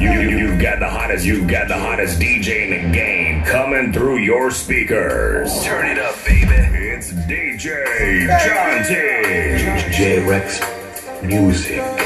You, you, you got the hottest, you got the hottest DJ in the game coming through your speakers. Turn it up, baby. It's DJ John T. J Rex Music.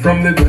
From the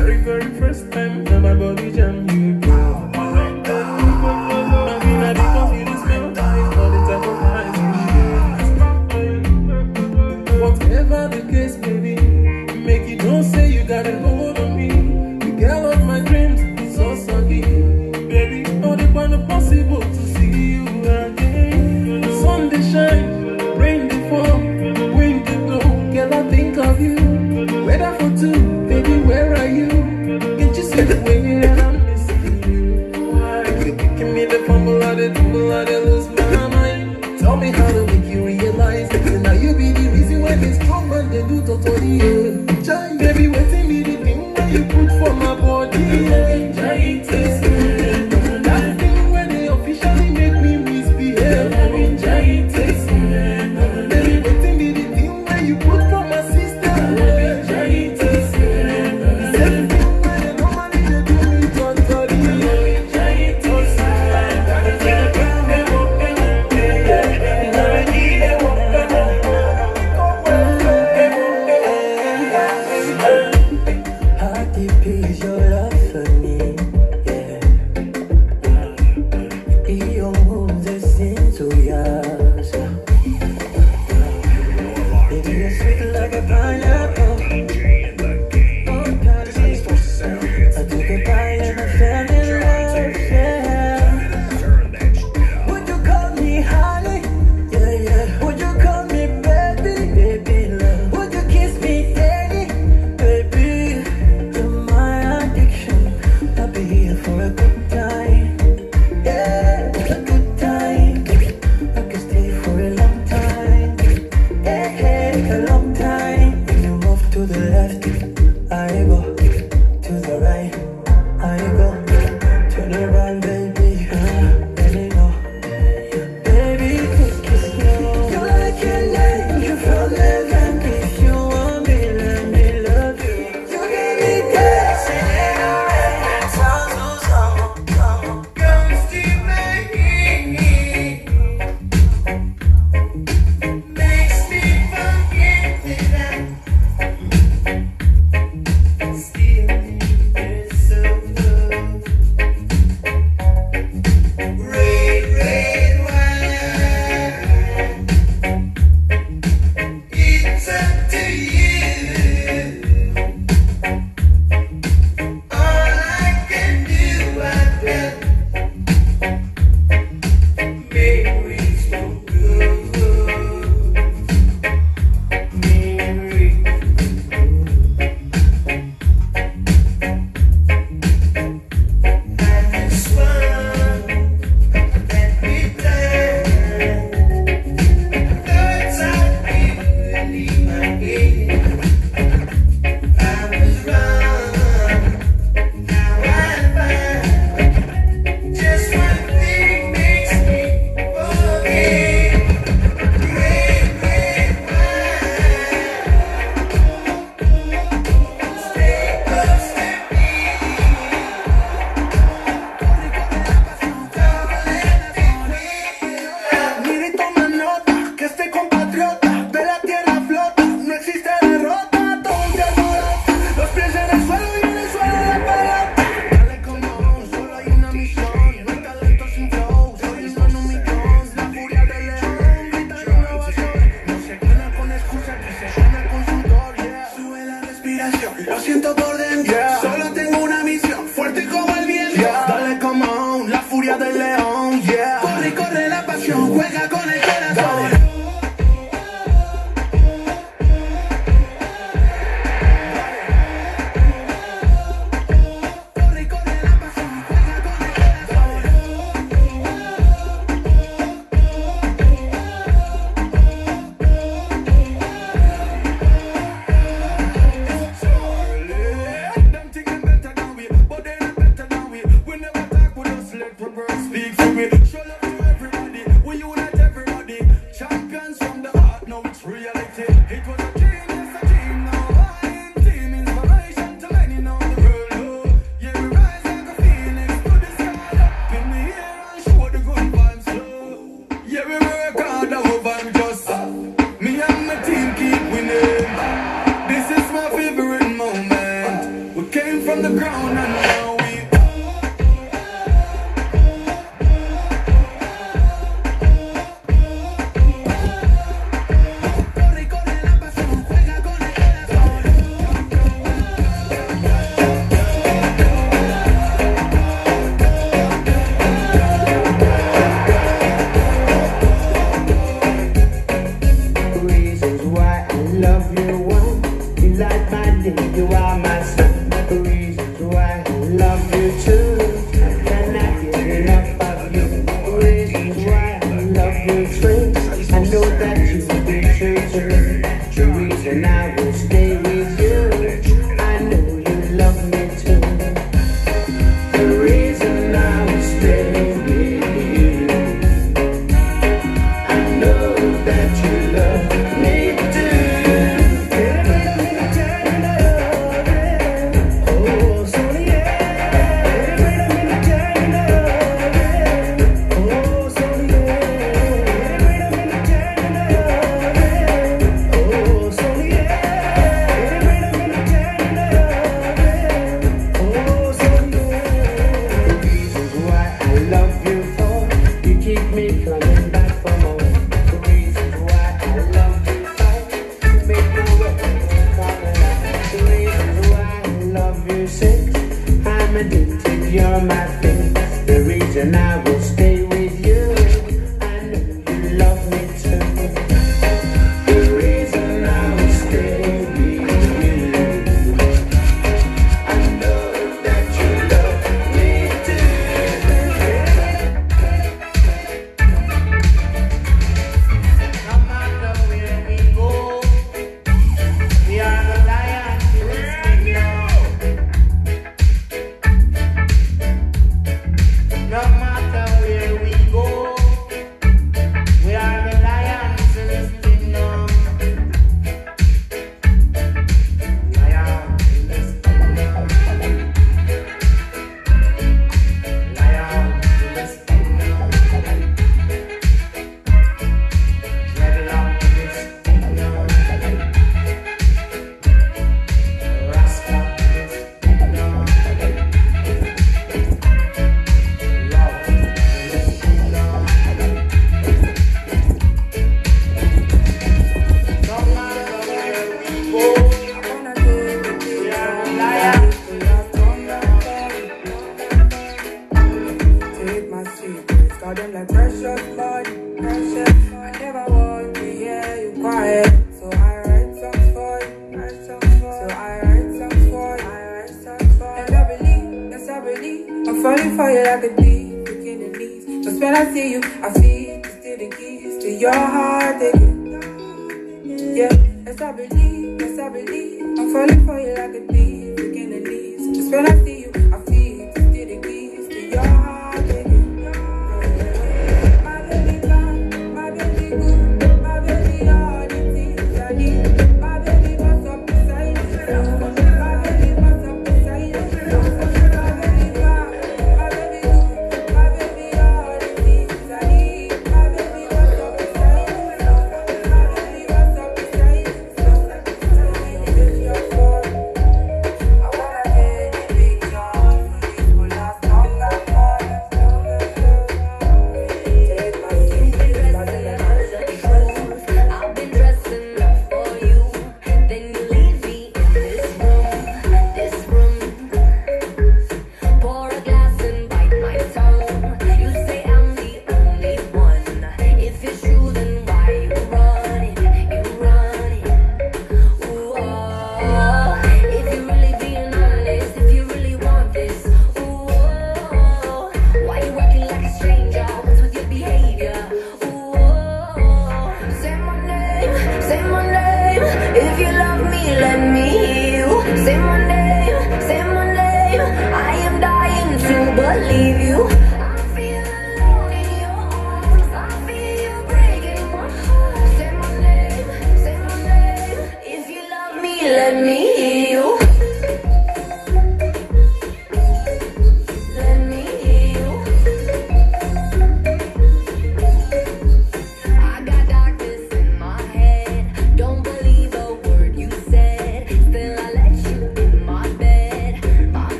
let me heal. Say my name, say my name. I am dying to believe you.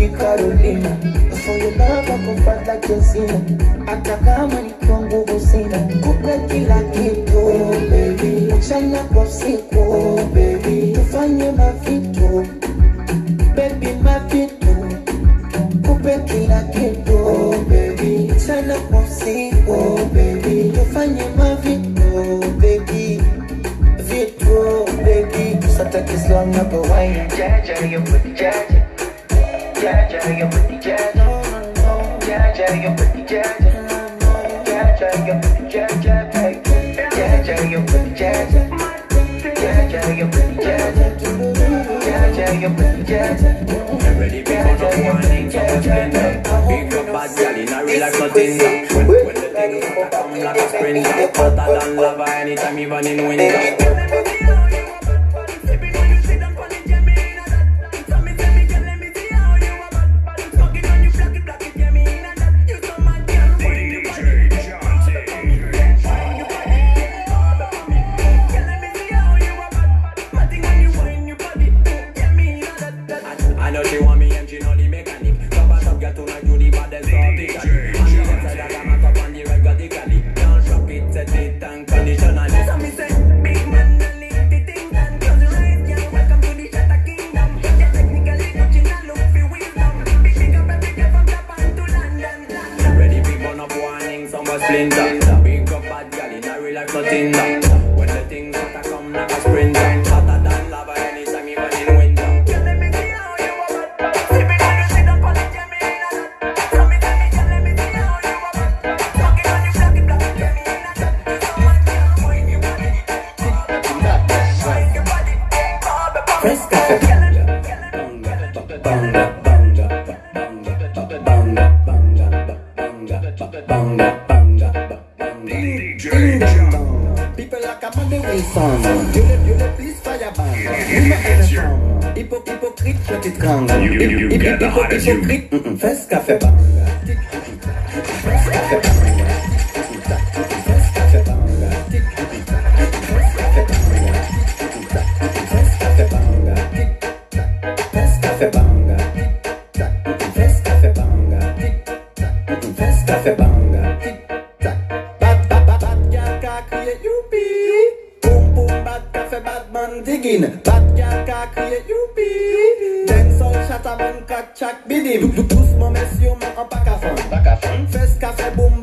de Carolina. jazz. Yeah, yeah, you're pretty jazz. Yeah, yeah, you're pretty jazz. Already become a warning, come spender. Nothing. When the things come like a sprinter, hotter than lava anytime even in winter. Sa fe banga Tik tak Bat bat bat bat Gyal ka kriye youpi Poum poum bat ka fe batman digin Bat gyal ka kriye youpi Den sol chata man kak chak bidim. Tous moun mes yo man an pakafon. Fes ka fe boum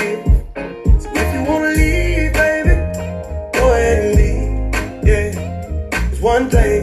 If you wanna leave, baby, go ahead and leave. Yeah, it's one day.